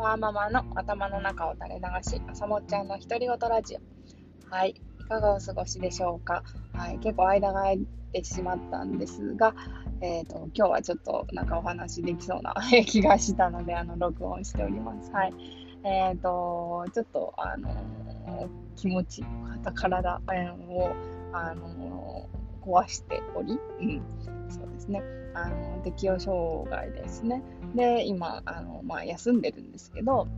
ワーママの頭の中を垂れ流し、朝もっちゃんの独り言ラジオ。はい、いかがお過ごしでしょうか？はい、結構間が空いてしまったんですが、えーと、今日はちょっとなんかお話できそうな 気がしたので、あの録音しております。はい。えっ、ー、と、ちょっと、あの気持ち、体、えー、を、あの壊しており、うん、そうですね。あの適応障害ですね。で、今、あのまあ、休んでるんですけど、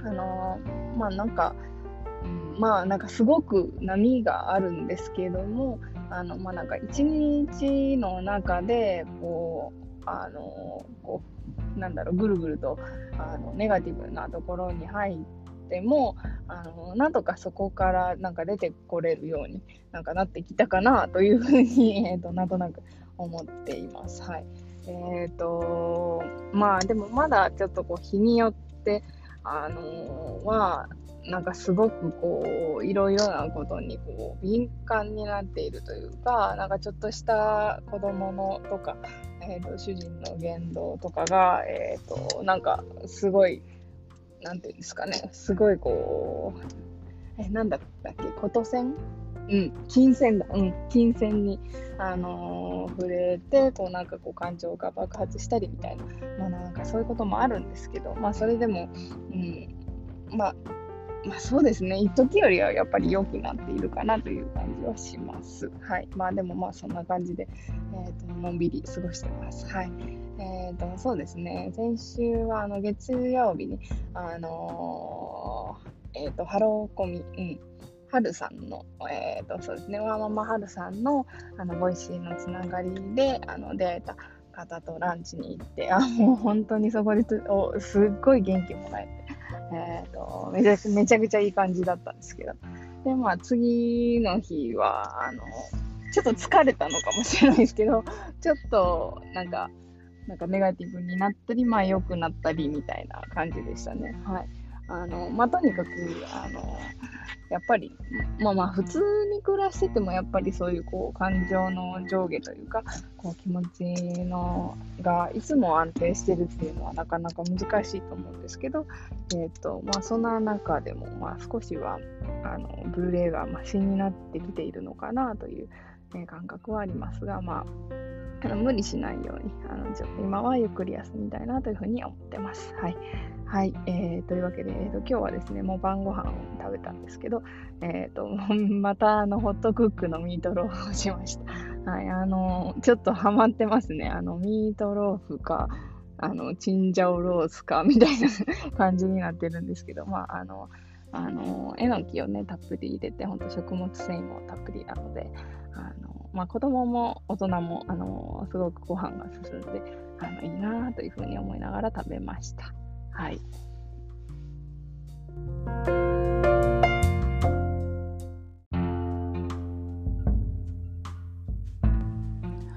あのまあなんか、まあなんかすごく波があるんですけども、あのまあなんか一日の中で、こう、あのこう、なんだろう、ぐるぐるとあのネガティブなところに入っても、あのなんとかそこからなんか出てこれるようになんかなってきたかなというふうに、えーと、なんとなく思っています。はい。えっ、ー、と、まあでもまだちょっとこう日によって、あのー、は、なんかすごくこう、いろいろなことにこう、敏感になっているというか、なんかちょっとした子供のとか、えーと、主人の言動とかが、え、ー、と、なんかすごい、なんていうんですかね、すごいこう、え、なんだったっけ、琴線うん、金銭だ、うん、金銭に、あのー、触れて、こうなんかこう感情が爆発したりみたいな、まあなんかそういうこともあるんですけど、まあそれでも、うん、まあ、まあそうですね、一時よりはやっぱり良くなっているかなという感じはします。はい。まあでもまあそんな感じで、えーと、のんびり過ごしてます。はい。えーと、そうですね、先週はあの月曜日に、あのー、えっ、ー、と、ハローコミ、うん、はるさんの、えっ、ー、と、そうですね、ワーママはるさんの、あの、 Voicy のつながりで、あの、出会えた方とランチに行って、あ、もう本当にそこでおすっごい元気もらえて、えっ、ー、とめちゃ、めちゃくちゃいい感じだったんですけど、で、まあ、次の日は、あの、ちょっと疲れたのかもしれないですけど、ちょっと、なんか、なんかネガティブになったり、まあ良くなったりみたいな感じでしたね。はい。あの、まあ、とにかく、あの、やっぱり、まあまあ、普通に暮らしてても、やっぱりそういう、こう、感情の上下というか、こう、気持ちの、が、いつも安定してるっていうのは、なかなか難しいと思うんですけど、えっ、ー、と、まあ、そんな中でも、まあ、少しは、あの、ブルーレイがマシになってきているのかなという、ね、感覚はありますが、まあ、あの無理しないようにあのち今はゆっくり休みたいなというふうに思ってます。はい。はい。えー、というわけで、えーと、今日はですね、もう晩ご飯を食べたんですけど、えーと、またあのホットクックのミートローフをしました。はい。あのちょっとハマってますね。あのミートローフか、あのチンジャオロースかみたいな感じになってるんですけど、まあ、あの、あのえのきをね、たっぷり入れて、ほんと食物繊維もたっぷりなので、あのまあ、子供も大人も、あのすごくご飯が進んであのいいなというふうに思いながら食べました。はい。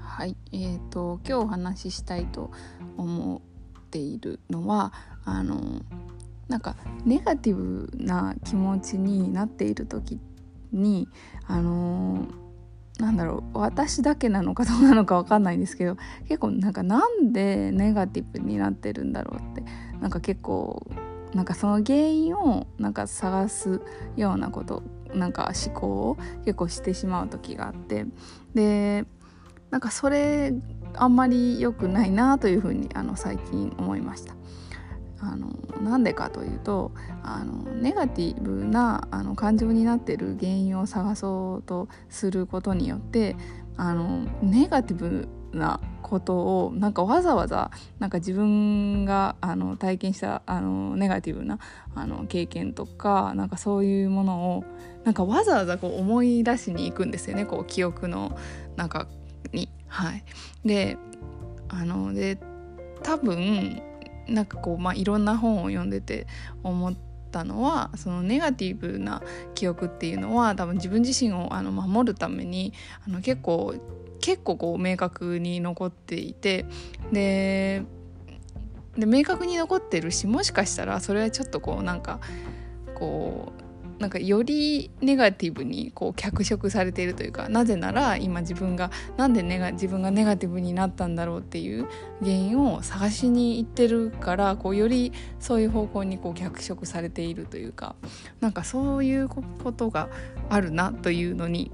はい、えーと、今日お話ししたいと思っているのはあのなんかネガティブな気持ちになっている時にあのなんだろう私だけなのかどうなのか分かんないんですけど結構なんかなんでネガティブになってるんだろうってなんか結構なんかその原因をなんか探すようなことなんか思考を結構してしまう時があってでなんかそれあんまり良くないなというふうにあの最近思いました。あのなんでかというとあのネガティブなあの感情になってる原因を探そうとすることによってあのネガティブなことをなんかわざわざなんか自分があの体験したあのネガティブなあの経験とかなんかそういうものをなんかわざわざこう思い出しに行くんですよねこう記憶の中に。はい、であので多分なんかこう、まあ、いろんな本を読んでて思ったのはそのネガティブな記憶っていうのは多分自分自身をあの守るためにあの結構結構こう明確に残っていてでで明確に残ってるしもしかしたらそれはちょっとこうなんかこうなんかよりネガティブにこう脚色されているというかなぜなら今自分がなんでネガ自分がネガティブになったんだろうっていう原因を探しに行ってるからこうよりそういう方向にこう脚色されているというかなんかそういうことがあるなというのに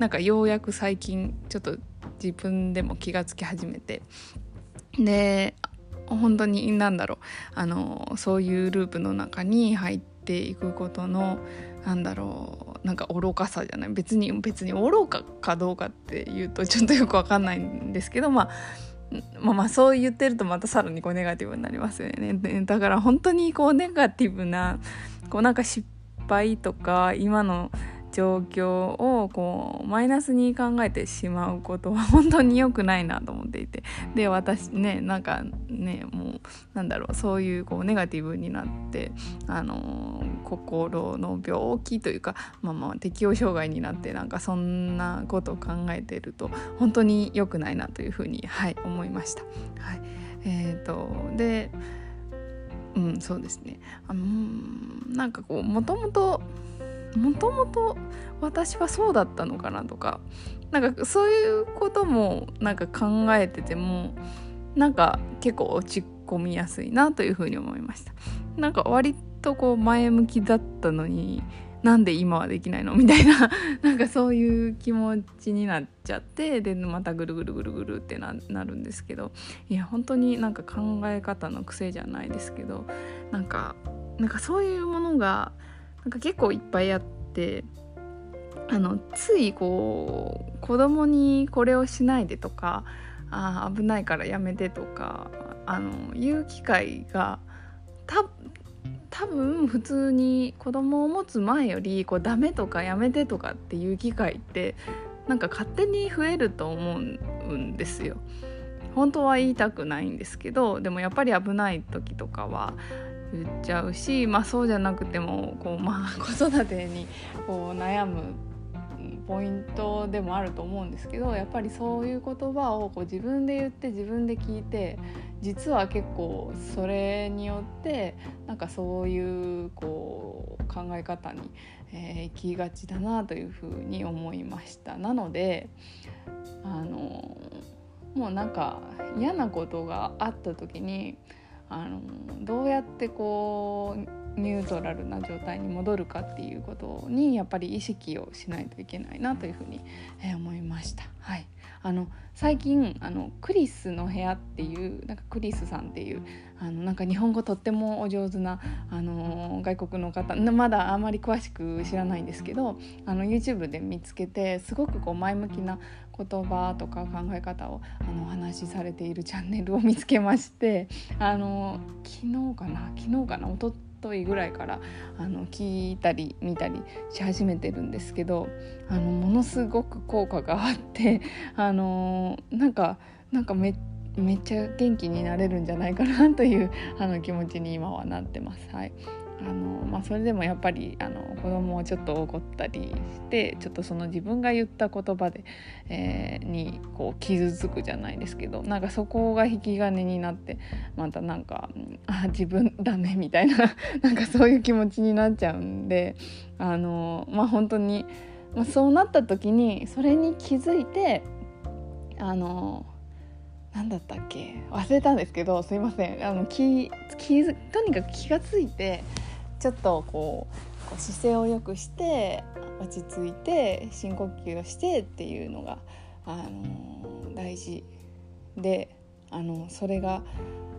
なんかようやく最近ちょっと自分でも気がつき始めてで本当に何だろうあのそういうループの中に入っていくことのなんだろうなんか愚かさじゃない？別に別に愚かかどうかっていうとちょっとよくわかんないんですけどまあまあまあそう言ってるとまたさらにこうネガティブになりますよね。だから本当にこうネガティブなこうなんか失敗とか今の状況をこうマイナスに考えてしまうことは本当に良くないなと思っていて。で私ねなんかねもうなんだろうそういうこうネガティブになってあの心の病気というかまあまあ適応障害になってなんかそんなことを考えてると本当に良くないなというふうにはい思いました。はい。えーと、でうんそうですね。あのなんかこうもともともともと私はそうだったのかなとかなんかそういうこともなんか考えててもなんか結構落ち込みやすいなというふうに思いました。なんか割とこう前向きだったのになんで今はできないのみたいな なんかそういう気持ちになっちゃってでまたぐるぐるぐるぐるってなるんですけどいや本当になんか考え方の癖じゃないですけどなんかなんかそういうものがなんか結構いっぱいあってあのついこう子供にこれをしないでとかあ危ないからやめてとかあの言う機会がた多分普通に子供を持つ前よりこうダメとかやめてとかっていう機会ってなんか勝手に増えると思うんですよ。本当は言いたくないんですけどでもやっぱり危ない時とかは言っちゃうし、まあ、そうじゃなくてもこう、まあ、子育てにこう悩むポイントでもあると思うんですけどやっぱりそういう言葉をこう自分で言って自分で聞いて実は結構それによってなんかそういうこう考え方に、えー、行きがちだなというふうに思いました。なのであのもうなんか嫌なことがあった時にあのどうやってこうニュートラルな状態に戻るかっていうことにやっぱり意識をしないといけないなというふうに、え、思いました。はい、あの最近あのクリスの部屋っていうなんかクリスさんっていうあのなんか日本語とってもお上手なあの外国の方まだあんまり詳しく知らないんですけどあの YouTube で見つけてすごくこう前向きな言葉とか考え方をあのお話しされているチャンネルを見つけましてあの昨日かな？昨日かな？おとといぐらいからあの聞いたり見たりし始めてるんですけどあのものすごく効果があって あのなんかなんかめめっちゃ元気になれるんじゃないかなというあの気持ちに今はなってます。はいあのまあ、それでもやっぱりあの子供をちょっと怒ったりしてちょっとその自分が言った言葉で、えー、にこう傷つくじゃないですけどなんかそこが引き金になってまたなんかあ自分ダメみたいな なんかそういう気持ちになっちゃうんであのまあ本当に、まあ、そうなった時にそれに気づいてあの何だったっけ忘れたんですけどすいませんあの気気とにかく気が付いてちょっとこう姿勢を良くして落ち着いて深呼吸をしてっていうのが、あの大事であのそれが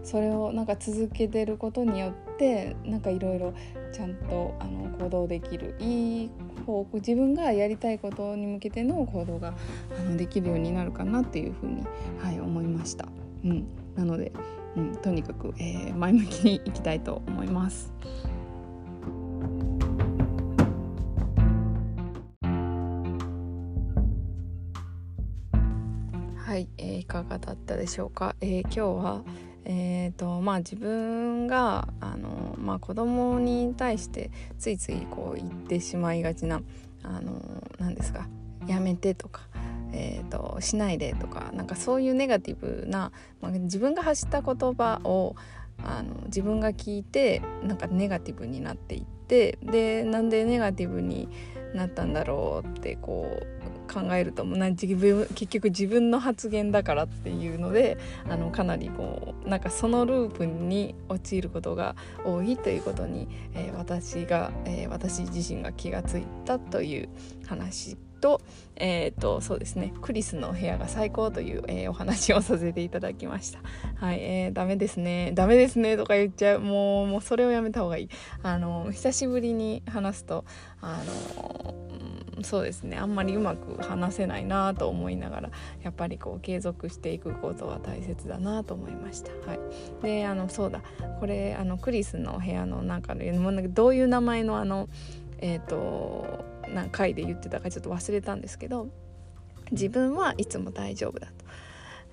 それをなんか続けてることによってなんかいろいろちゃんとあの行動できるいい方自分がやりたいことに向けての行動があのできるようになるかなっていうふうに、はい、思いました。うん、なので、うん、とにかく、えー、前向きにいきたいと思います。はい、えー、いかがだったでしょうか、えー、今日は、えーとまあ、自分があの、まあ、子供に対してついついこう言ってしまいがちなあの何ですか？やめてとか、えーと、しないでとかなんかそういうネガティブな、まあ、自分が発した言葉をあの自分が聞いてなんかネガティブになっていってでなんでネガティブになったんだろうってこう考えるとな自分結局自分の発言だからっていうのであのかなりこうなんかそのループに陥ることが多いということに、えー、私が、えー、私自身が気がついたという話と,、えーと、そうですねクリスの部屋が最高という、えー、お話をさせていただきました。はい、えー、ダメですねダメですねとか言っちゃうもうもうそれをやめた方がいい。あの久しぶりに話すとあの、そうですね。あんまりうまく話せないなと思いながらやっぱりこう継続していくことは大切だなと思いました。はい。であのそうだ。これあのクリスの部屋の中でどういう名前のあのえっ、ー、とな回で言ってたかちょっと忘れたんですけど自分はいつも大丈夫だと。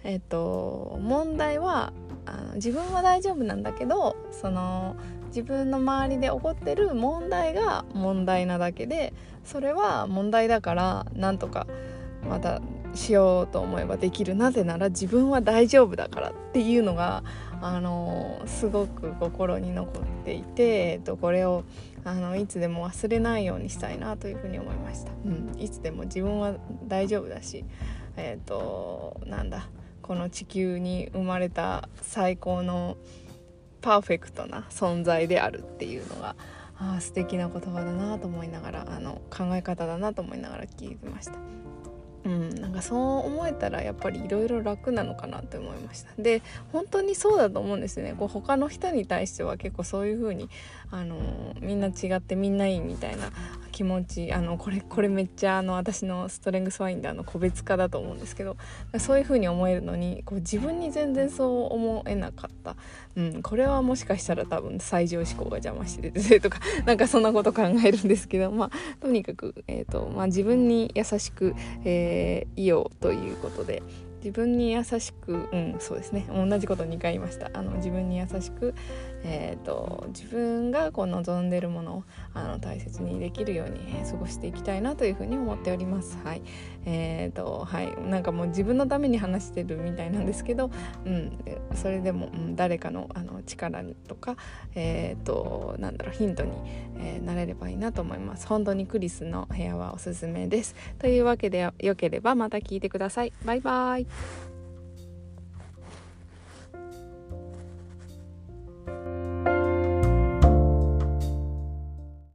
えっ、ー、と問題はあの自分は大丈夫なんだけどその自分の周りで起こってる問題が問題なだけでそれは問題だからなんとかまたしようと思えばできるなぜなら自分は大丈夫だからっていうのがあのすごく心に残っていて、えっと、これをあのいつでも忘れないようにしたいなというふうに思いました、うん、いつでも自分は大丈夫だしえっ、となんだこの地球に生まれた最高のパーフェクトな存在であるっていうのがあ素敵な言葉だなと思いながらあの考え方だなと思いながら聞いてました。うん、なんかそう思えたらやっぱりいろいろ楽なのかなって思いましたで本当にそうだと思うんですねこう他の人に対しては結構そういう風にあのみんな違ってみんないいみたいな気持ちあのこれこれめっちゃあの私のストレングスファインダーの個別化だと思うんですけどそういう風に思えるのにこう自分に全然そう思えなかった、うん、これはもしかしたら多分最上思考が邪魔してて とかなんかそんなこと考えるんですけどまあとにかく、えーとまあ、自分に優しく、えー、いようということで。自分に優しくうんそうですね同じこと2回言いましたあの自分に優しく、えーと、自分がこう望んでるものをあの大切にできるように、過ごしていきたいなというふうに思っております。はいえーとはい、なんかもう自分のために話してるみたいなんですけど、うん、それでも、うん、誰かのあの力とか、えーと、なんだろうヒントに、えー、なれればいいなと思います。本当にクリスの部屋はおすすめです。というわけでよければまた聞いてください。バイバイ